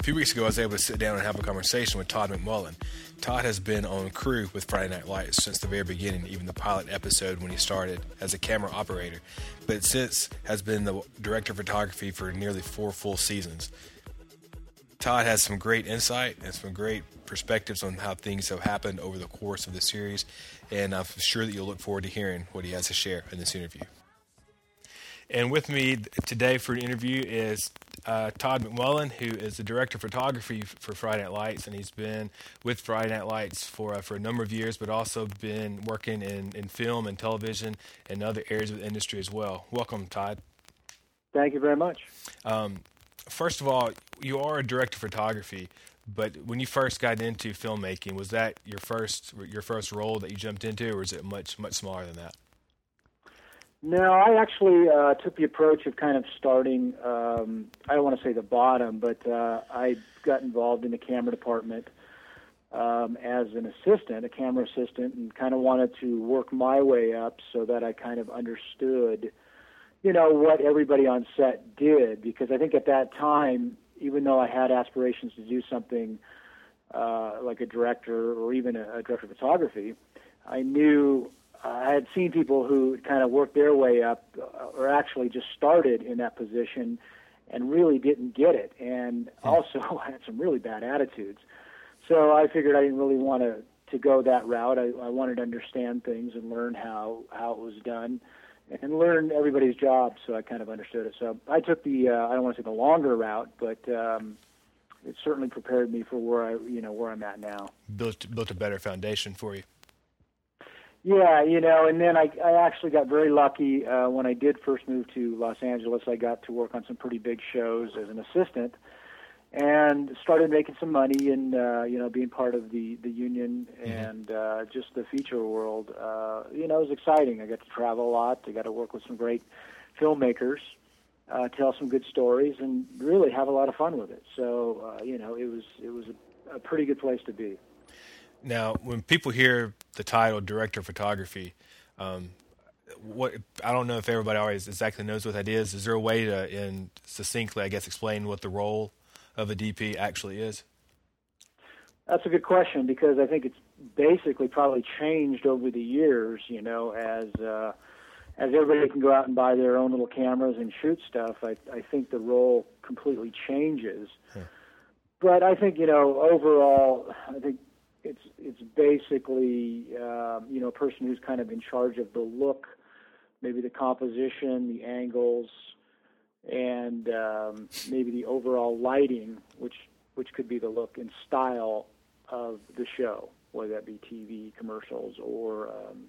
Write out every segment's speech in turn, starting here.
A few weeks ago, I was able to sit down and have a conversation with Todd McMullen. Todd has been on crew with Friday Night Lights since the very beginning, even the pilot episode when he started as a camera operator, but since has been the director of photography for nearly four full seasons. Todd has some great insight and some great perspectives on how things have happened over the course of the series, and I'm sure that you'll look forward to hearing what he has to share in this interview. And with me today for an interview is uh, Todd McMullen, who is the director of photography for Friday Night Lights, and he's been with Friday Night Lights for uh, for a number of years, but also been working in, in film and television and other areas of the industry as well. Welcome, Todd. Thank you very much. Um, first of all, you are a director of photography, but when you first got into filmmaking, was that your first your first role that you jumped into, or is it much much smaller than that? No, I actually uh, took the approach of kind of starting. Um, I don't want to say the bottom, but uh, I got involved in the camera department um, as an assistant, a camera assistant, and kind of wanted to work my way up so that I kind of understood, you know, what everybody on set did. Because I think at that time, even though I had aspirations to do something uh, like a director or even a, a director of photography, I knew I had seen people who kind of worked their way up, uh, or actually just started in that position, and really didn't get it, and hmm. also had some really bad attitudes. So I figured I didn't really want to to go that route. I, I wanted to understand things and learn how how it was done, and learn everybody's job. So I kind of understood it. So I took the uh, I don't want to say the longer route, but um, it certainly prepared me for where I you know where I'm at now. Built built a better foundation for you. Yeah, you know, and then I I actually got very lucky uh, when I did first move to Los Angeles. I got to work on some pretty big shows as an assistant, and started making some money and uh, you know being part of the the union mm-hmm. and uh, just the feature world. Uh, you know, it was exciting. I got to travel a lot. I got to work with some great filmmakers, uh, tell some good stories, and really have a lot of fun with it. So uh, you know, it was it was a, a pretty good place to be. Now, when people hear the title director of photography, um, what I don't know if everybody always exactly knows what that is. Is there a way to, in succinctly, I guess, explain what the role of a DP actually is? That's a good question because I think it's basically probably changed over the years. You know, as uh, as everybody can go out and buy their own little cameras and shoot stuff, I I think the role completely changes. But I think you know overall, I think it's it's basically um, you know a person who's kind of in charge of the look, maybe the composition, the angles, and um, maybe the overall lighting, which which could be the look and style of the show, whether that be TV commercials or um,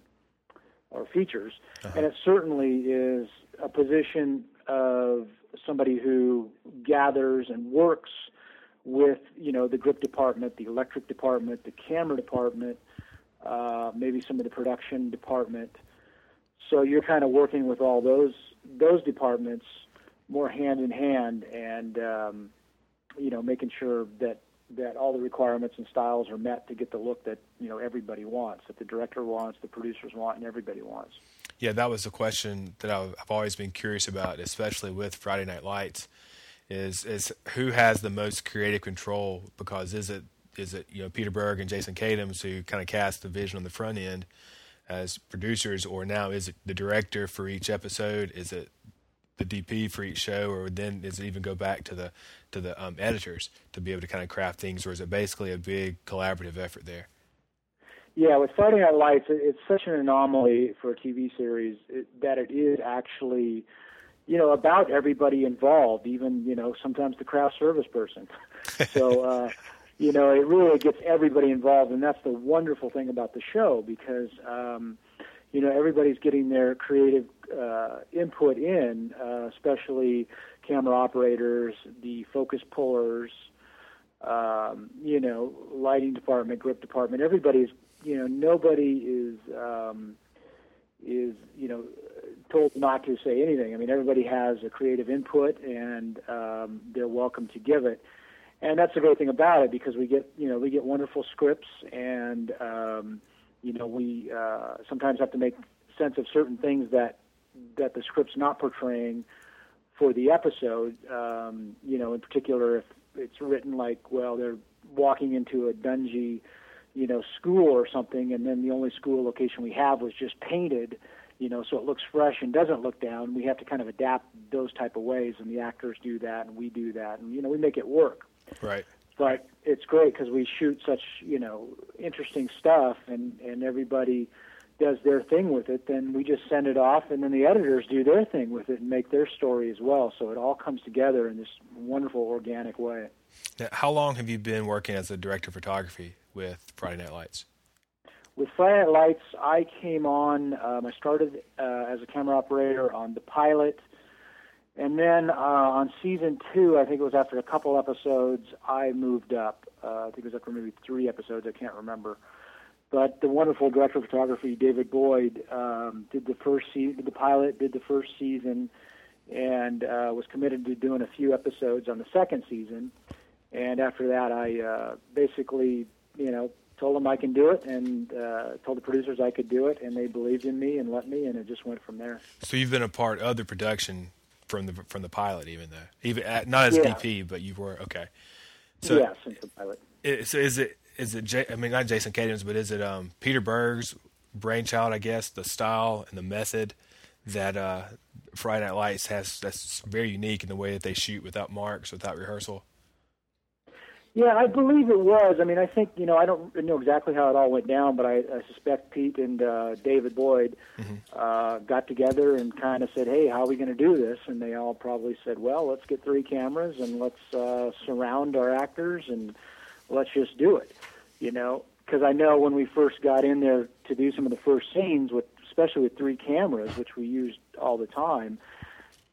or features. Uh-huh. And it certainly is a position of somebody who gathers and works with you know the grip department, the electric department, the camera department, uh, maybe some of the production department. So you're kind of working with all those those departments more hand in hand, and um, you know making sure that that all the requirements and styles are met to get the look that you know everybody wants, that the director wants, the producers want, and everybody wants. Yeah, that was a question that I've always been curious about, especially with Friday Night Lights is is who has the most creative control because is it is it you know Peter Berg and Jason Katims who kind of cast the vision on the front end as producers or now is it the director for each episode is it the DP for each show or then does it even go back to the to the um, editors to be able to kind of craft things or is it basically a big collaborative effort there? Yeah, with Friday Night Lights, it's such an anomaly for a TV series that it is actually you know, about everybody involved, even, you know, sometimes the craft service person. so, uh, you know, it really gets everybody involved, and that's the wonderful thing about the show because, um, you know, everybody's getting their creative uh, input in, uh, especially camera operators, the focus pullers, um, you know, lighting department, grip department. Everybody's, you know, nobody is um, is you know told not to say anything. I mean, everybody has a creative input, and um, they're welcome to give it. And that's the great thing about it because we get, you know, we get wonderful scripts, and um, you know, we uh, sometimes have to make sense of certain things that that the script's not portraying for the episode. Um, you know, in particular, if it's written like well they're walking into a dungy, you know, school or something, and then the only school location we have was just painted, you know, so it looks fresh and doesn't look down. We have to kind of adapt those type of ways, and the actors do that, and we do that, and you know, we make it work. Right. But it's great because we shoot such you know interesting stuff, and and everybody does their thing with it, then we just send it off, and then the editors do their thing with it and make their story as well. So it all comes together in this wonderful organic way. Now, how long have you been working as a director of photography with Friday Night Lights? With Night Lights, I came on. Um, I started uh, as a camera operator on the pilot, and then uh, on season two, I think it was after a couple episodes, I moved up. Uh, I think it was after maybe three episodes. I can't remember. But the wonderful director of photography, David Boyd, um, did the first season, the pilot, did the first season, and uh, was committed to doing a few episodes on the second season. And after that, I uh, basically, you know, told them I can do it, and uh, told the producers I could do it, and they believed in me and let me, and it just went from there. So you've been a part of the production from the from the pilot, even though even at, not as Yeah. DP, but you were okay. So yeah, since the pilot. i- so is it is it J, I mean not Jason Katims, but is it um, Peter Berg's brainchild? I guess the style and the method that uh, Friday Night Lights has that's very unique in the way that they shoot without marks, without rehearsal. Yeah, I believe it was. I mean, I think you know I don't know exactly how it all went down, but I, I suspect Pete and uh, David Boyd uh, got together and kind of said, "Hey, how are we going to do this?" And they all probably said, "Well, let's get three cameras and let's uh, surround our actors and let's just do it." You know, because I know when we first got in there to do some of the first scenes with, especially with three cameras, which we used all the time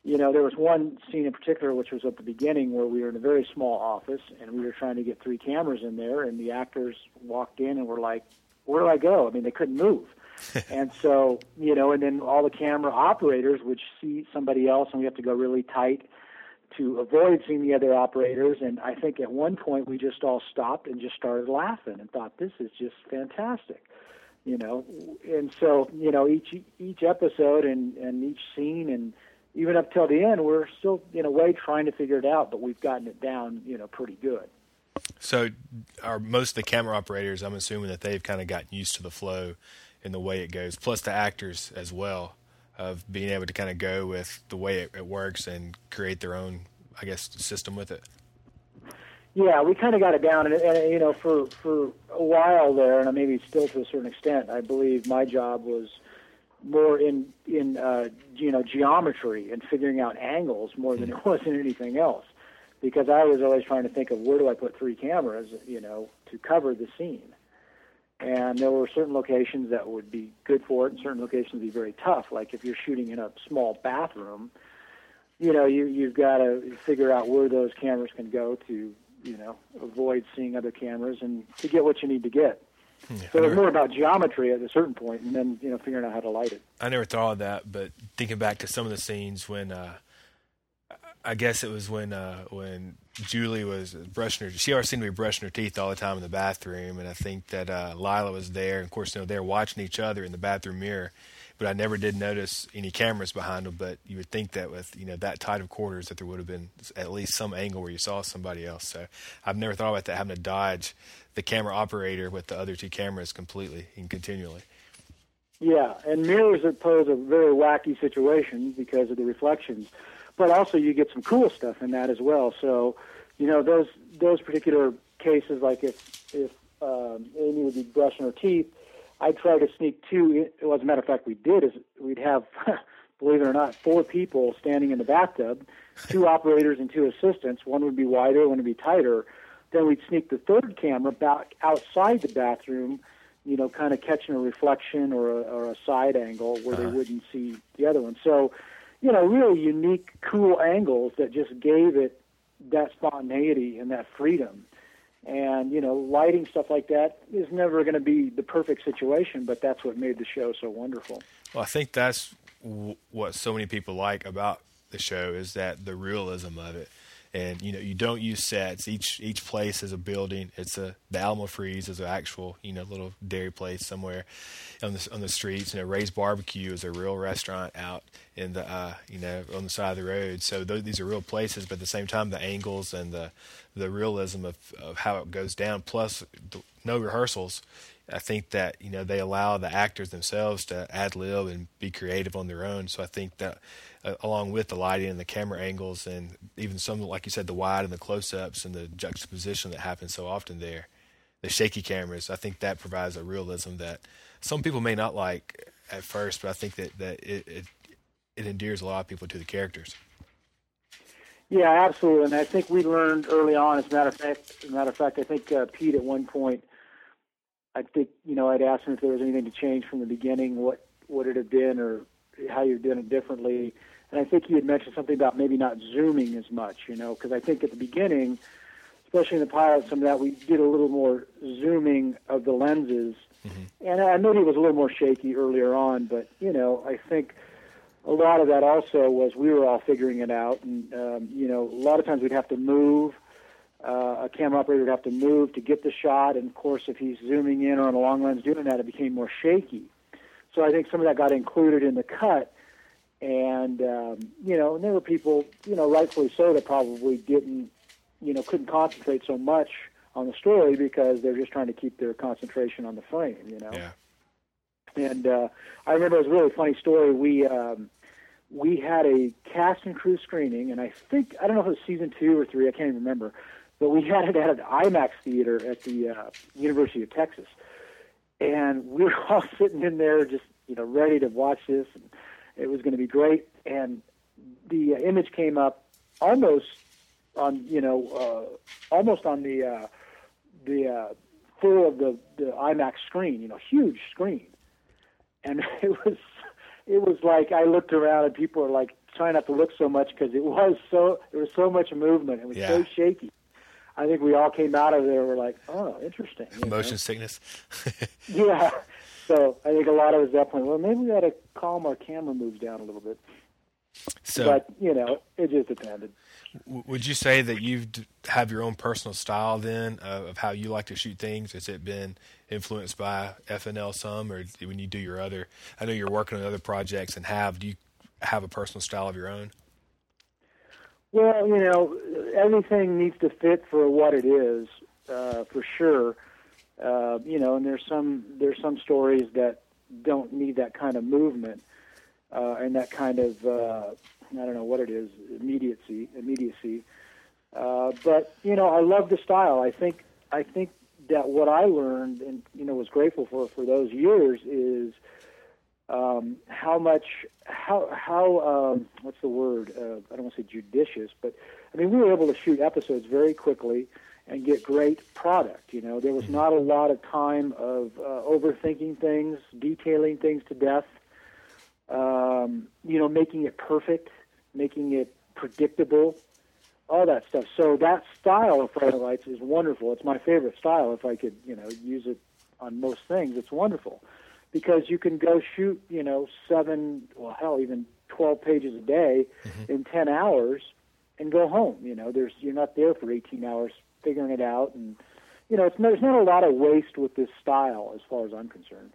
you know, there was one scene in particular which was at the beginning where we were in a very small office and we were trying to get three cameras in there, and the actors walked in and were like, "Where do I go?" I mean, they couldn't move. and so, you know, and then all the camera operators would see somebody else, and we have to go really tight to avoid seeing the other operators. And I think at one point we just all stopped and just started laughing and thought, "This is just fantastic." You know, and so you know each each episode and and each scene and even up till the end, we're still in a way trying to figure it out, but we've gotten it down, you know, pretty good. So, are most of the camera operators? I'm assuming that they've kind of gotten used to the flow and the way it goes, plus the actors as well, of being able to kind of go with the way it, it works and create their own, I guess, system with it. Yeah, we kind of got it down, and, and you know, for for a while there, and maybe still to a certain extent, I believe my job was more in in uh, you know geometry and figuring out angles more than it was in anything else, because I was always trying to think of where do I put three cameras, you know, to cover the scene. And there were certain locations that would be good for it, and certain locations would be very tough. Like if you're shooting in a small bathroom, you know, you you've got to figure out where those cameras can go to, you know, avoid seeing other cameras and to get what you need to get. Yeah, So I, it was more about geometry at a certain point, and then you know figuring out how to light it. I never thought of that, but thinking back to some of the scenes when, uh, I guess it was when uh, when Julie was brushing her. She always seemed to be brushing her teeth all the time in the bathroom, and I think that uh, Lyla was there. And of course, you know, they're watching each other in the bathroom mirror. But I never did notice any cameras behind them. But you would think that with you know that tight of quarters, that there would have been at least some angle where you saw somebody else. So I've never thought about that having to dodge the camera operator with the other two cameras completely and continually. Yeah, and mirrors that pose a very wacky situation because of the reflections, but also you get some cool stuff in that as well. So, you know, those those particular cases, like if if um, Aimee would be brushing her teeth, I'd try to sneak two. Well, as a matter of fact, we did is we'd have, believe it or not, four people standing in the bathtub, two operators and two assistants. One would be wider, one would be tighter. Then we'd sneak the third camera back outside the bathroom you know, kind of catching a reflection or a, or a side angle where they uh-huh. wouldn't see the other one. So, you know, really unique, cool angles that just gave it that spontaneity and that freedom. And, you know, lighting stuff like that is never going to be the perfect situation, but that's what made the show so wonderful. Well, I think that's w- what so many people like about the show is that the realism of it. And you know you don't use sets. Each each place is a building. It's a the Alamo Freeze is an actual you know little dairy place somewhere on the on the streets. You know, Ray's Barbecue is a real restaurant out in the uh, you know on the side of the road. So th- these are real places, but at the same time, the angles and the the realism of, of how it goes down, plus no rehearsals. I think that you know they allow the actors themselves to ad lib and be creative on their own. So I think that uh, along with the lighting and the camera angles and even some like you said the wide and the close ups and the juxtaposition that happens so often there, the shaky cameras, I think that provides a realism that some people may not like at first, but I think that that it it, it endears a lot of people to the characters. Yeah, absolutely, and I think we learned early on. As a matter of fact, as a matter of fact, I think uh, Pete at one point I think you know I'd asked him if there was anything to change from the beginning, what would it have been, or how you're doing it differently. And I think he had mentioned something about maybe not zooming as much, you know, because I think at the beginning, especially in the pilot, some of that we did a little more zooming of the lenses, mm-hmm. and I know it was a little more shaky earlier on, but you know, I think a lot of that also was we were all figuring it out, and um, you know, a lot of times we'd have to move uh, a camera operator would have to move to get the shot, and of course, if he's zooming in or on a long lens doing that, it became more shaky. So I think some of that got included in the cut, and um, you know, and there were people, you know, rightfully so, that probably didn't, you know, couldn't concentrate so much on the story because they're just trying to keep their concentration on the frame, you know. Yeah. And uh, I remember it was a really funny story. We um, we had a cast and crew screening, and I think I don't know if it was season two or three. I can't even remember but we had it at an IMAX theater at the uh, University of Texas, and we were all sitting in there just you know ready to watch this, and it was going to be great. And the uh, image came up almost on you know uh, almost on the uh, the uh, full of the the IMAX screen, you know, huge screen, and it was it was like I looked around and people were like trying not to look so much because it was so there was so much movement. It was yeah. so shaky. I think we all came out of there. We're like, oh, interesting. Motion know? sickness. yeah. So I think a lot of us definitely. Well, maybe we ought to calm our camera moves down a little bit. So, but you know, it just depended. Would you say that you have your own personal style then of how you like to shoot things? Has it been influenced by FNL some, or when you do your other? I know you're working on other projects and have. Do you have a personal style of your own? Well, you know, everything needs to fit for what it is, uh, for sure. Uh, you know, and there's some there's some stories that don't need that kind of movement uh, and that kind of uh, I don't know what it is immediacy immediacy. Uh, but you know, I love the style. I think I think that what I learned and you know was grateful for for those years is um, how much how how um, what's the word? Uh, I don't want to say judicious, but I mean we were able to shoot episodes very quickly and get great product. You know, there was mm-hmm. not a lot of time of uh, overthinking things, detailing things to death. Um, you know, making it perfect, making it predictable, all that stuff. So that style of Friday Lights is wonderful. It's my favorite style. If I could, you know, use it on most things, it's wonderful because you can go shoot, you know, seven, well, hell, even 12 pages a day mm-hmm. in 10 hours and go home. You know, there's you're not there for 18 hours figuring it out, and you know, it's, there's not a lot of waste with this style as far as I'm concerned.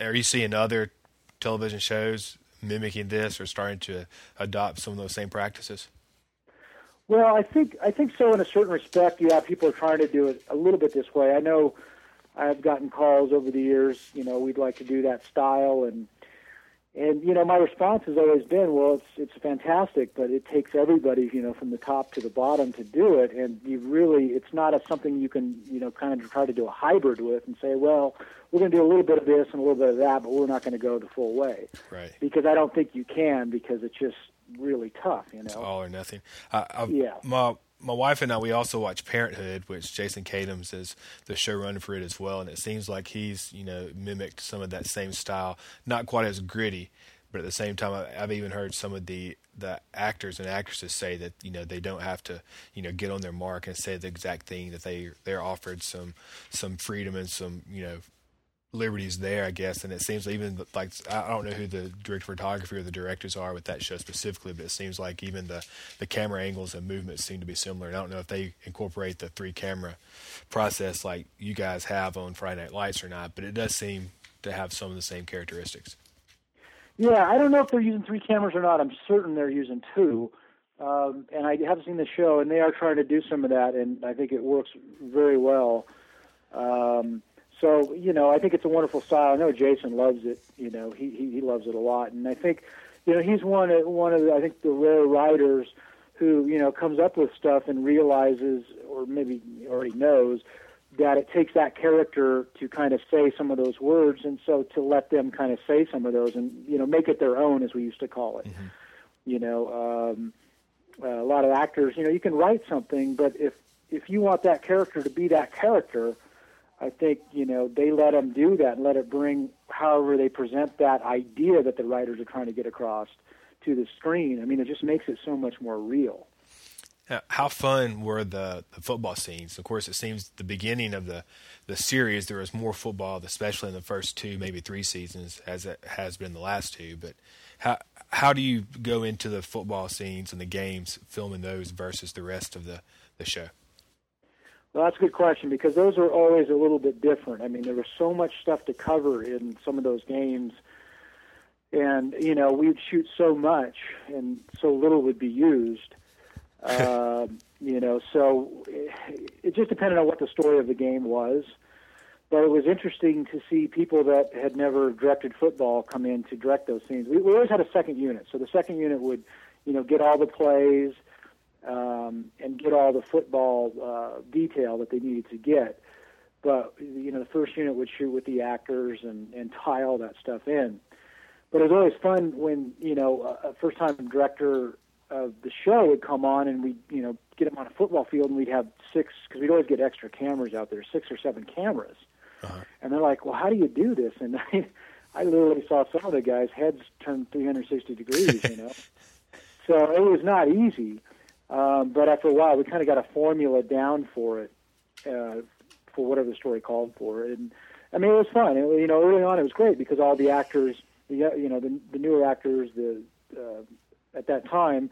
Are you seeing other television shows mimicking this or starting to adopt some of those same practices? Well, I think I think so. In a certain respect, yeah, people are trying to do it a little bit this way. I know I've gotten calls over the years. You know, we'd like to do that style, and and you know, my response has always been, well, it's it's fantastic, but it takes everybody, you know, from the top to the bottom to do it, and you really, it's not a, something you can, you know, kind of try to do a hybrid with and say, well, we're going to do a little bit of this and a little bit of that, but we're not going to go the full way, right? Because I don't think you can, because it's just really tough, you know. It's all or nothing. Uh, yeah. My my wife and I we also watch Parenthood, which Jason Katims is the showrunner for it as well, and it seems like he's you know mimicked some of that same style, not quite as gritty, but at the same time, I've even heard some of the the actors and actresses say that you know they don't have to you know get on their mark and say the exact thing that they they're offered some some freedom and some you know liberties there, I guess. And it seems even like I don't know who the director of photography or the directors are with that show specifically, but it seems like even the the camera angles and movements seem to be similar. And I don't know if they incorporate the three camera process like you guys have on Friday Night Lights or not, but it does seem to have some of the same characteristics. Yeah, I don't know if they're using three cameras or not. I'm certain they're using two. Um, and I have seen the show, and they are trying to do some of that, and I think it works very well. Um, so you know, I think it's a wonderful style. I know Jason loves it. You know, he he, he loves it a lot, and I think you know he's one of one of the, I think the rare writers who you know comes up with stuff and realizes, or maybe already knows, that it takes that character to kind of say some of those words, and so to let them kind of say some of those and you know make it their own, as we used to call it. Mm-hmm. You know, um, uh, a lot of actors, you know, you can write something, but if if you want that character to be that character, I think you know they let them do that and let it bring however they present that idea that the writers are trying to get across to the screen. I mean, it just makes it so much more real. How fun were the, the football scenes? Of course, it seems the beginning of the, the series there was more football, especially in the first two, maybe three seasons, as it has been the last two. But how how do you go into the football scenes and the games, filming those versus the rest of the, the show? Well, that's a good question because those are always a little bit different. I mean, there was so much stuff to cover in some of those games, and you know, we'd shoot so much, and so little would be used. uh, you know, so it, it just depended on what the story of the game was. But it was interesting to see people that had never directed football come in to direct those scenes. We, we always had a second unit, so the second unit would, you know, get all the plays um, and get all the football uh, detail that they needed to get. But you know, the first unit would shoot with the actors and and tie all that stuff in. But it was always fun when you know a first time director of the show would come on and we you know get him on a football field and we'd have six because we'd always get extra cameras out there, six or seven cameras. Uh-huh. And they're like, "Well, how do you do this?" And I, I literally saw some of the guys' heads turn 360 degrees, you know. so it was not easy. Um, but after a while, we kind of got a formula down for it, uh, for whatever the story called for. And I mean, it was fun. It, you know, early on, it was great because all the actors, the you know, the, the newer actors, the uh, at that time,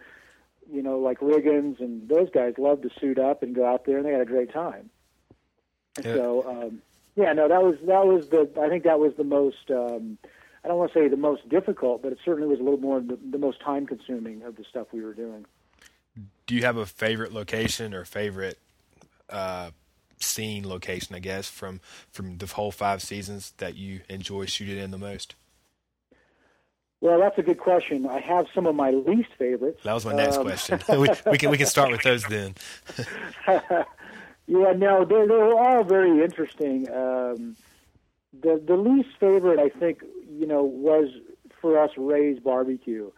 you know, like Riggins and those guys loved to suit up and go out there, and they had a great time. Yeah. So, um, yeah, no, that was that was the. I think that was the most. Um, I don't want to say the most difficult, but it certainly was a little more the, the most time consuming of the stuff we were doing do you have a favorite location or favorite uh, scene location? I guess from from the whole five seasons that you enjoy shooting in the most. Well, that's a good question. I have some of my least favorites. That was my next um, question. we, we, can we can start with those then. yeah, no, they're they're all very interesting. Um, the the least favorite, I think, you know, was for us Ray's Barbecue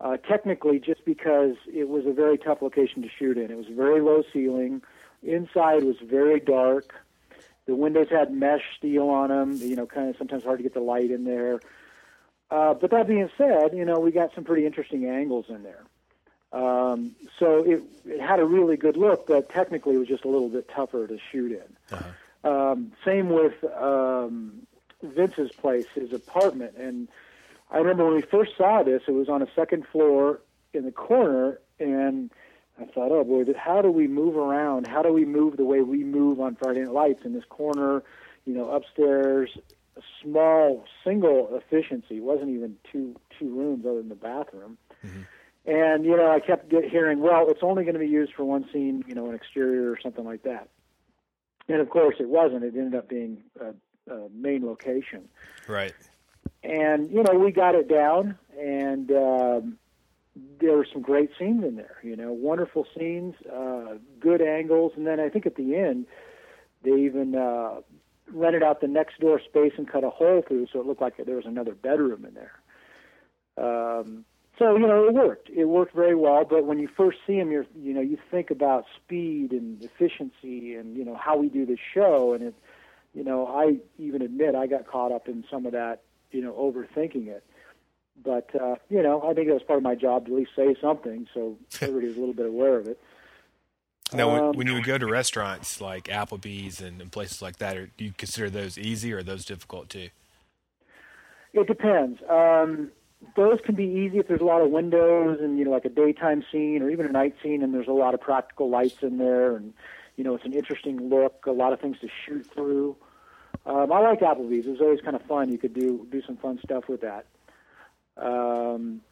uh, technically just because it was a very tough location to shoot in. It was very low ceiling. Inside was very dark. The windows had mesh steel on them. You know, kind of sometimes hard to get the light in there. Uh, but that being said, you know, we got some pretty interesting angles in there. Um, so it, it had a really good look, but technically it was just a little bit tougher to shoot in. Uh-huh. Um, same with um, Vince's place, his apartment, and I remember when we first saw this, it was on a second floor in the corner, and I thought, oh boy, how do we move around? How do we move the way we move on Friday Night Lights in this corner? You know, upstairs, a small single efficiency. It wasn't even two two rooms other than the bathroom. Mm-hmm. And you know, I kept get hearing, well, it's only going to be used for one scene, you know, an exterior or something like that. And of course, it wasn't. It ended up being a, a main location. Right and you know we got it down, and um, there were some great scenes in there. You know, wonderful scenes, uh, good angles, and then I think at the end they even uh, rented out the next door space and cut a hole through, so it looked like there was another bedroom in there. Um, so you know it worked. It worked very well. But when you first see them, you're you know you think about speed and efficiency and you know how we do the show, and it you know I even admit I got caught up in some of that you know, overthinking it. But uh, you know, I think it was part of my job to at least say something, so everybody was a little bit aware of it. Now, when, Um, when you would go to restaurants like Applebee's and, and places like that, or do you consider those easy or are those difficult too? It depends. Um, those can be easy if there's a lot of windows and you know like a daytime scene or even a night scene and there's a lot of practical lights in there and you know it's an interesting look, a lot of things to shoot through. Um, I like Applebee's. It was always kind of fun. You could do do some fun stuff with that. Um,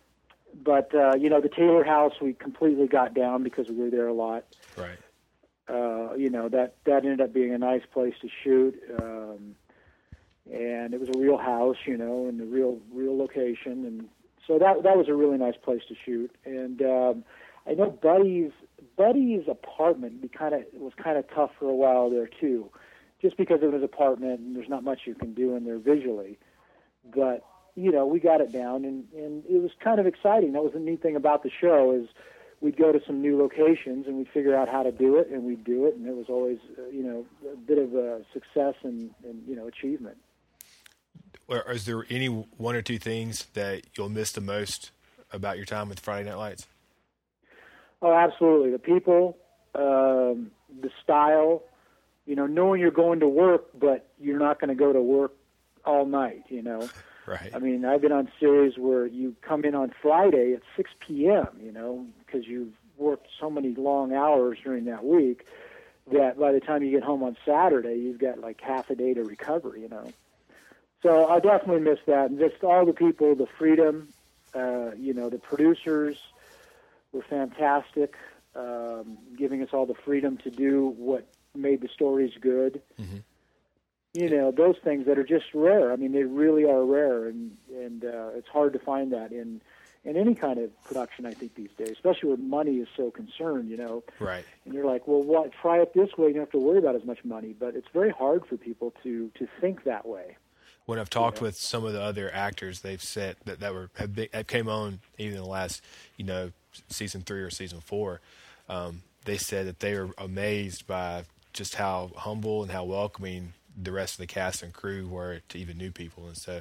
but uh, you know the Taylor House we completely got down because we were there a lot. Right. Uh, you know that that ended up being a nice place to shoot. Um, and it was a real house, you know, and a real real location, and so that that was a really nice place to shoot. And um, I know Buddy's Buddy's apartment be kind of was kind of tough for a while there too, just because of his apartment and there's not much you can do in there visually. But you know, we got it down, and and it was kind of exciting. That was the neat thing about the show is we'd go to some new locations and we'd figure out how to do it, and we'd do it, and it was always uh, you know a bit of a success and and you know achievement. Is there any one or two things that you'll miss the most about your time with Friday Night Lights? Oh, absolutely. The people, um, the style, you know, knowing you're going to work, but you're not going to go to work all night, you know. Right. I mean, I've been on series where you come in on Friday at 6 p.m., you know, because you've worked so many long hours during that week that by the time you get home on Saturday, you've got like half a day to recover, you know. So I definitely miss that, and just all the people, the freedom, uh, you know, the producers were fantastic, um, giving us all the freedom to do what made the stories good. Mhm. You know, those things that are just rare. I mean, they really are rare, and and uh, it's hard to find that in in any kind of production. I think these days, especially where money is so concerned. You know, right. and you're like, well, what? Try it this way. You don't have to worry about as much money. But it's very hard for people to to think that way. When I've talked Yeah. with some of the other actors, they've said that that were have, been, have came on even in the last, you know, season three or season four. Um, they said that they are amazed by just how humble and how welcoming the rest of the cast and crew were to even new people. And so,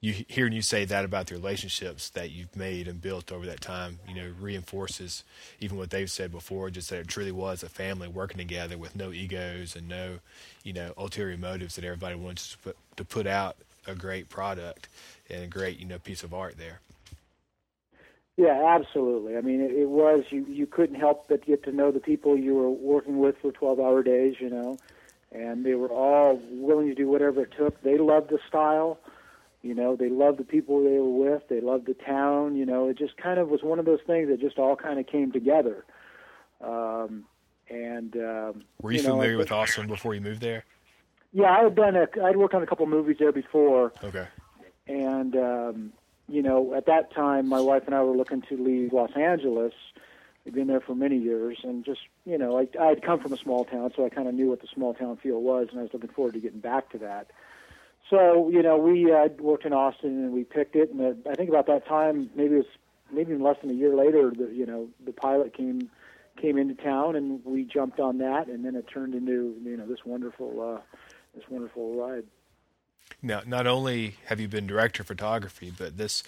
you hearing you say that about the relationships that you've made and built over that time, you know, reinforces even what they've said before, just that it truly was a family working together with no egos and no, you know, ulterior motives that everybody wants to put, to put out a great product and a great, you know, piece of art there. Yeah, absolutely. I mean, it, it was you. You couldn't help but get to know the people you were working with for twelve-hour days. You know, and they were all willing to do whatever it took. They loved the style. You know, they loved the people they were with. They loved the town. You know, it just kind of was one of those things that just all kind of came together. Um, and um, Were you, know, familiar with Austin before you moved there? Yeah, I had done a. I'd worked on a couple movies there before, Okay. and um, you know, at that time, my wife and I were looking to leave Los Angeles. We'd been there for many years, and just you know, I I'd come from a small town, so I kind of knew what the small town feel was, and I was looking forward to getting back to that. So you know, we uh, worked in Austin, and we picked it, and uh, I think about that time, maybe it was maybe even less than a year later, the you know, the pilot came came into town, and we jumped on that, and then it turned into you know this wonderful uh, this wonderful ride. Now, not only have you been director of photography, but this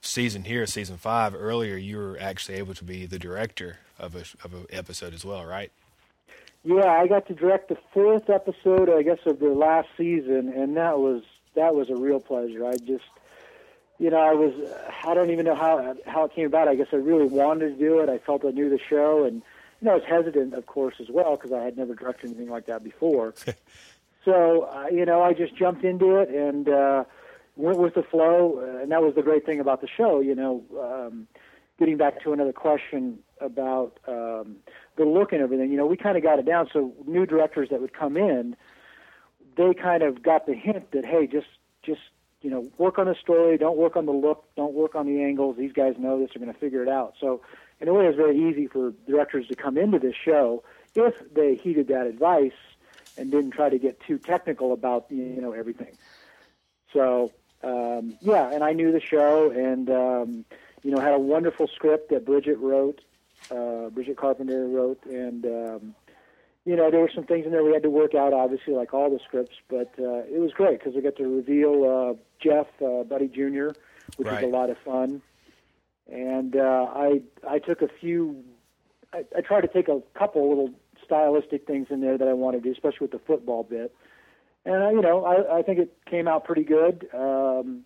season here, season five, earlier you were actually able to be the director of a of an episode as well, right? Yeah, I got to direct the fourth episode, I guess, of the last season, and that was that was a real pleasure. I just, you know, I was I don't even know how how it came about. I guess I really wanted to do it. I felt I knew the show, and you know, I was hesitant, of course, as well because I had never directed anything like that before. so, uh, you know, I just jumped into it and uh, went with the flow, uh, and that was the great thing about the show. You know, um, getting back to another question about um, the look and everything, you know, we kind of got it down. So new directors that would come in, they kind of got the hint that hey, just just you know, work on the story, don't work on the look, don't work on the angles. These guys know this; they're going to figure it out. So, in a way, it's very easy for directors to come into this show if they heeded that advice and didn't try to get too technical about you know everything. So um, yeah, and I knew the show, and um, you know had a wonderful script that Bridget wrote, uh, Bridget Carpenter wrote, and um, you know there were some things in there we had to work out, obviously, like all the scripts, but uh, it was great because we got to reveal uh, Jeff uh, Buddy Jr., which Right. was a lot of fun, and uh, I I took a few. I, I tried to take a couple little stylistic things in there that I wanted to do, especially with the football bit. And uh, you know, I, I think it came out pretty good. Um,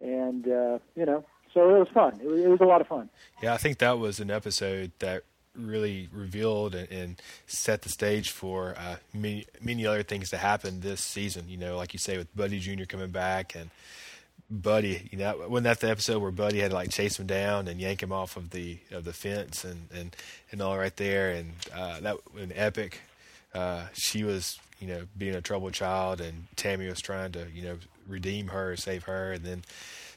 and uh, you know, so it was fun. It was, it was a lot of fun. Yeah, I think that was an episode that really revealed and, and set the stage for uh, many many other things to happen this season. You know, like you say, with Buddy Jr. coming back and Buddy, you know, when that the episode where Buddy had to like chase him down and yank him off of the of the fence and and and all right there, and uh, that an Epyck. Uh, she was, you know, being a troubled child, and Tami was trying to, you know, redeem her, save her, and then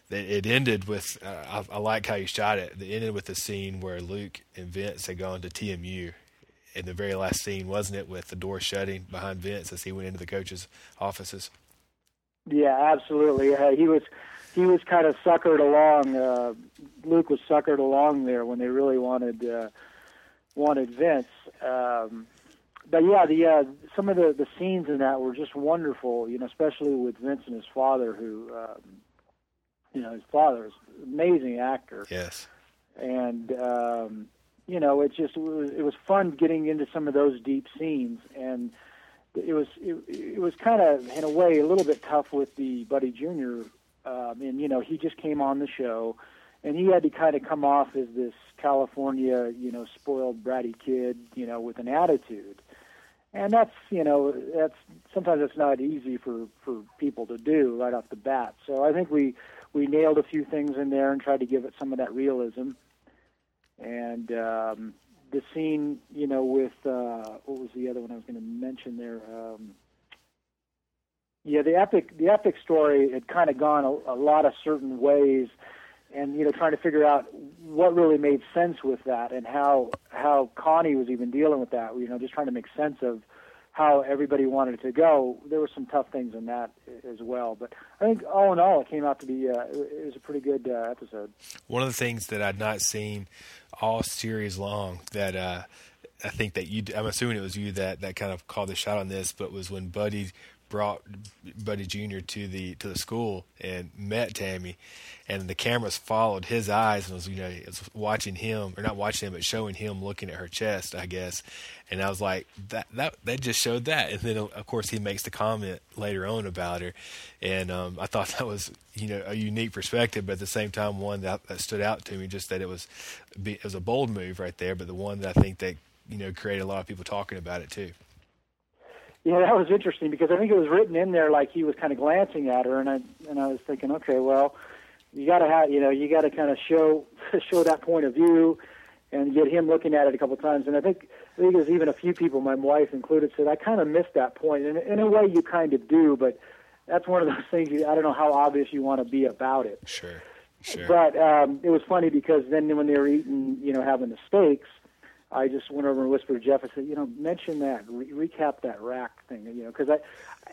it ended with. Uh, I, I like how you shot it. It ended with the scene where Luke and Vince had gone to TMU, in the very last scene, wasn't it, with the door shutting behind Vince as he went into the coach's offices. Yeah, absolutely. Uh, he was he was kind of suckered along. Uh, Luke was suckered along there when they really wanted uh, wanted Vince. Um, but yeah, the uh, some of the the scenes in that were just wonderful. You know, especially with Vince and his father, who um, you know his father is an amazing actor. Yes. And um, you know, it just it was, it was fun getting into some of those deep scenes and it was it, it was kind of in a way a little bit tough with the Buddy Jr. Um, and you know he just came on the show, and he had to kind of come off as this California you know spoiled bratty kid you know with an attitude, and that's you know that's sometimes it's not easy for for people to do right off the bat. So I think we we nailed a few things in there and tried to give it some of that realism, and um, the scene, you know, with uh, what was the other one I was going to mention there? Um, yeah, the Epyck, the Epyck story had kind of gone a, a lot of certain ways, and you know, trying to figure out what really made sense with that, and how how Connie was even dealing with that. You know, just trying to make sense of how everybody wanted it to go. There were some tough things in that as well, but I think all in all, it came out to be uh, it was a pretty good uh, episode. One of the things that I'd not seen all series long that uh, I think that you I'm assuming it was you that that kind of called the shot on this, but was when Buddy brought Buddy Jr. to the to the school and met Tami, and the cameras followed his eyes and was you know was watching him or not watching him but showing him looking at her chest, I guess. And I was like that that that just showed that. And then of course he makes the comment later on about her, and um, I thought that was you know a unique perspective, but at the same time one that, that stood out to me just that it was it was a bold move right there, but the one that I think that you know created a lot of people talking about it too. Yeah, that was interesting because I think it was written in there like he was kind of glancing at her, and I and I was thinking, okay, well, you got to have you know you got to kind of show show that point of view, and get him looking at it a couple of times. And I think I think there's even a few people, my wife included, said I kind of missed that point. And in a way, you kind of do, but that's one of those things. You, I don't know how obvious you want to be about it. Sure. Sure. But um, it was funny because then when they were eating, you know, having the steaks, I just went over and whispered to Jeff. I said, you know, mention that, re- recap that rack thing, you know, because I,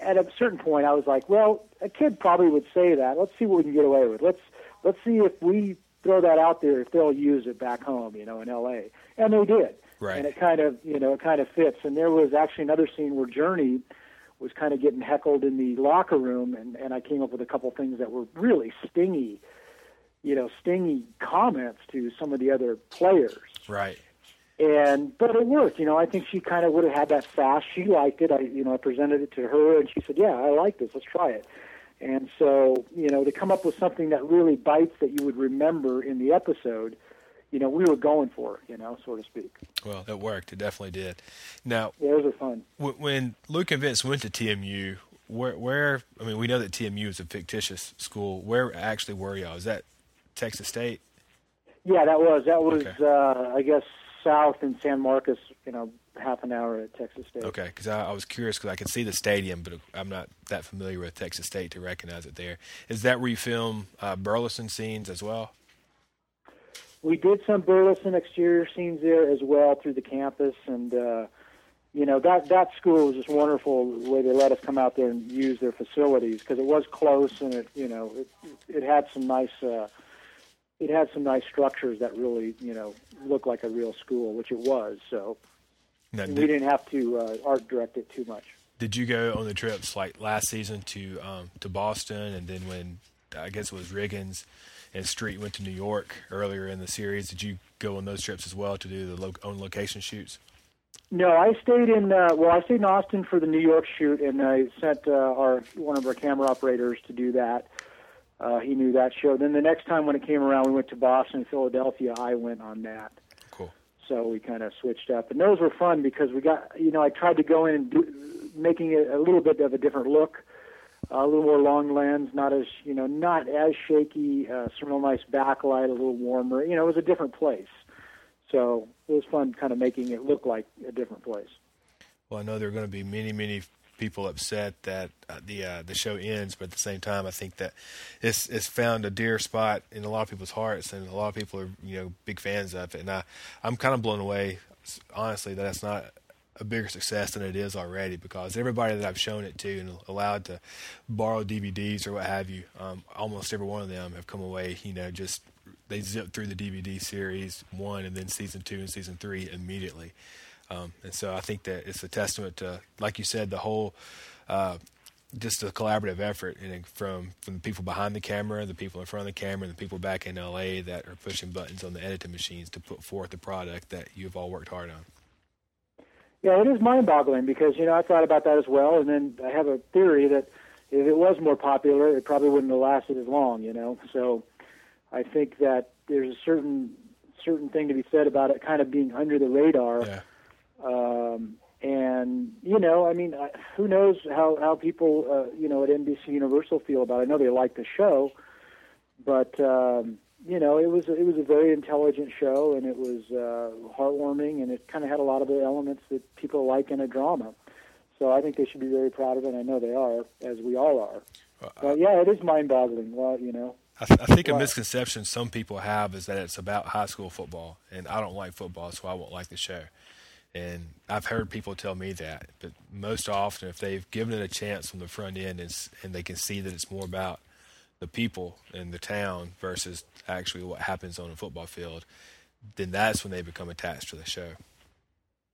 at a certain point, I was like, well, a kid probably would say that. Let's see what we can get away with. Let's let's see if we throw that out there, if they'll use it back home, you know, in L.A. And they did. Right. And it kind of, you know, it kind of fits. And there was actually another scene where Jurnee was kind of getting heckled in the locker room, and and I came up with a couple things that were really stingy, you know, stingy comments to some of the other players. Right and but it worked. You know, I think she kind of would have had that fast. She liked it. I, you know, I presented it to her, and she said, "Yeah, I like this. Let's try it." And so, you know, to come up with something that really bites that you would remember in the episode, you know, we were going for, you know, so to speak. Well, it worked. It definitely did. Now, yeah, those are fun. When Luke and Vince went to TMU, where, where? I mean, we know that TMU is a fictitious school. Where actually were y'all? Is that Texas State? Yeah, that was that was. Okay. Uh, I guess south in San Marcos, you know, half an hour at Texas State. Okay, because I, I, was curious because I could see the stadium, but I'm not that familiar with Texas State to recognize it there. Is that where you film uh, Burleson scenes as well? We did some Burleson exterior scenes there as well through the campus, and uh, you know that that school was just wonderful the way they let us come out there and use their facilities because it was close and it you know it it had some nice. Uh, it had some nice structures that really, you know, looked like a real school, which it was. So now, did, we didn't have to uh, art direct it too much. Did you go on the trips like last season to um, to Boston, and then when I guess it was Riggins and Street went to New York earlier in the series? Did you go on those trips as well to do the lo- own location shoots? No, I stayed in. Uh, well, I stayed in Austin for the New York shoot, and I sent uh, our one of our camera operators to do that. Uh, he knew that show. Then the next time when it came around, we went to Boston, Philadelphia. I went on that. Cool. So we kind of switched up, and those were fun because we got. You know, I tried to go in and do, making it a little bit of a different look, a little more long lens, not as you know, not as shaky. Uh, some real nice backlight, a little warmer. You know, it was a different place. So it was fun kind of making it look like a different place. Well, I know there are going to be many, many people upset that uh, the uh, the show ends, but at the same time, I think that it's it's found a dear spot in a lot of people's hearts, and a lot of people are you know big fans of it. And I I'm kind of blown away, honestly, that it's not a bigger success than it is already because everybody that I've shown it to and allowed to borrow DVDs or what have you, um, almost every one of them have come away, you know, just they zip through the DVD series one and then season two and season three immediately. Um, and so I think that it's a testament to, like you said, the whole, uh, just a collaborative effort and from from the people behind the camera, the people in front of the camera, and the people back in LA that are pushing buttons on the editing machines to put forth the product that you've all worked hard on. Yeah, it is mind-boggling because you know I thought about that as well, and then I have a theory that if it was more popular, it probably wouldn't have lasted as long. You know, so I think that there's a certain certain thing to be said about it kind of being under the radar. Yeah. Um, and you know, I mean, who knows how how people uh, you know at NBC Universal feel about it? I know they like the show, but um, you know, it was it was a very intelligent show, and it was uh, heartwarming, and it kind of had a lot of the elements that people like in a drama. So I think they should be very proud of it. And I know they are, as we all are. Uh, but yeah, it is mind-boggling. Well, you know. I, th- I think a misconception some people have is that it's about high school football, and I don't like football, so I won't like the show. And I've heard people tell me that, but most often, if they've given it a chance from the front end and, and they can see that it's more about the people in the town versus actually what happens on a football field, then that's when they become attached to the show.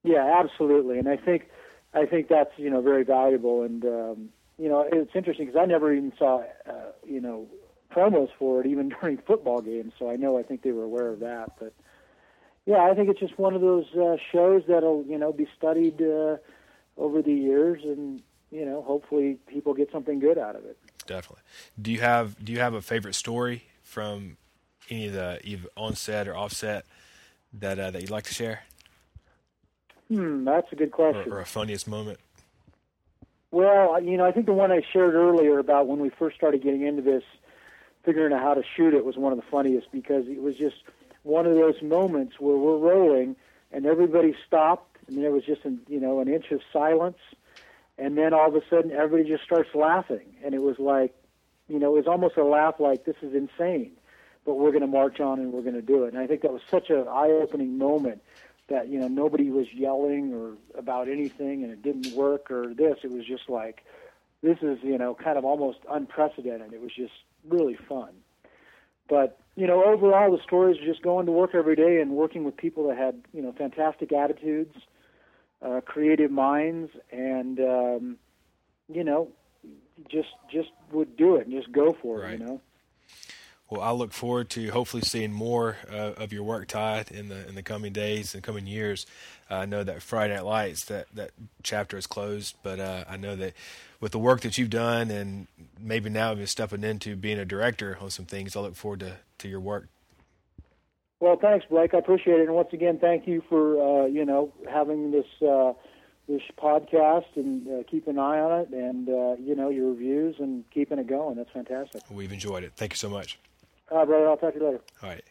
Yeah, absolutely, and I think I think that's you know very valuable, and um, you know it's interesting because I never even saw uh, you know promos for it even during football games, so I know I think they were aware of that, but yeah, I think it's just one of those uh, shows that'll you know be studied uh, over the years, and you know hopefully people get something good out of it definitely. Do you have Do you have a favorite story from any of the either on set or offset that uh, that you'd like to share? Hmm, that's a good question. Or, or, a funniest moment. Well, you know, I think the one I shared earlier about when we first started getting into this, figuring out how to shoot it was one of the funniest because it was just one of those moments where we're rolling and everybody stopped. And there was just an, you know an inch of silence. And then all of a sudden everybody just starts laughing. And it was like you know it was almost a laugh like this is insane. But we're going to march on and we're going to do it. And i think that was such an eye-opening moment that you know nobody was yelling or about anything and it didn't work or this. It was just like this is you know kind of almost unprecedented. It was just really fun. But you know overall the stories are just going to work every day and working with people that had you know fantastic attitudes uh, creative minds, and um, you know, just just would do it and just go for right. it. You know. Well, I look forward to hopefully seeing more uh, of your work, Todd, in the in the coming days and coming years. Uh, I know that Friday Night Lights that that chapter is closed, but uh, I know that with the work that you've done and maybe now you're stepping into being a director on some things, I look forward to to your work well, thanks, Blake. I appreciate it. And once again, thank you for uh, you know having this uh, this podcast and uh, keep an eye on it, and uh, you know your reviews and keeping it going. That's fantastic. We've enjoyed it. Thank you so much. All right, brother. I'll talk to you later. All right.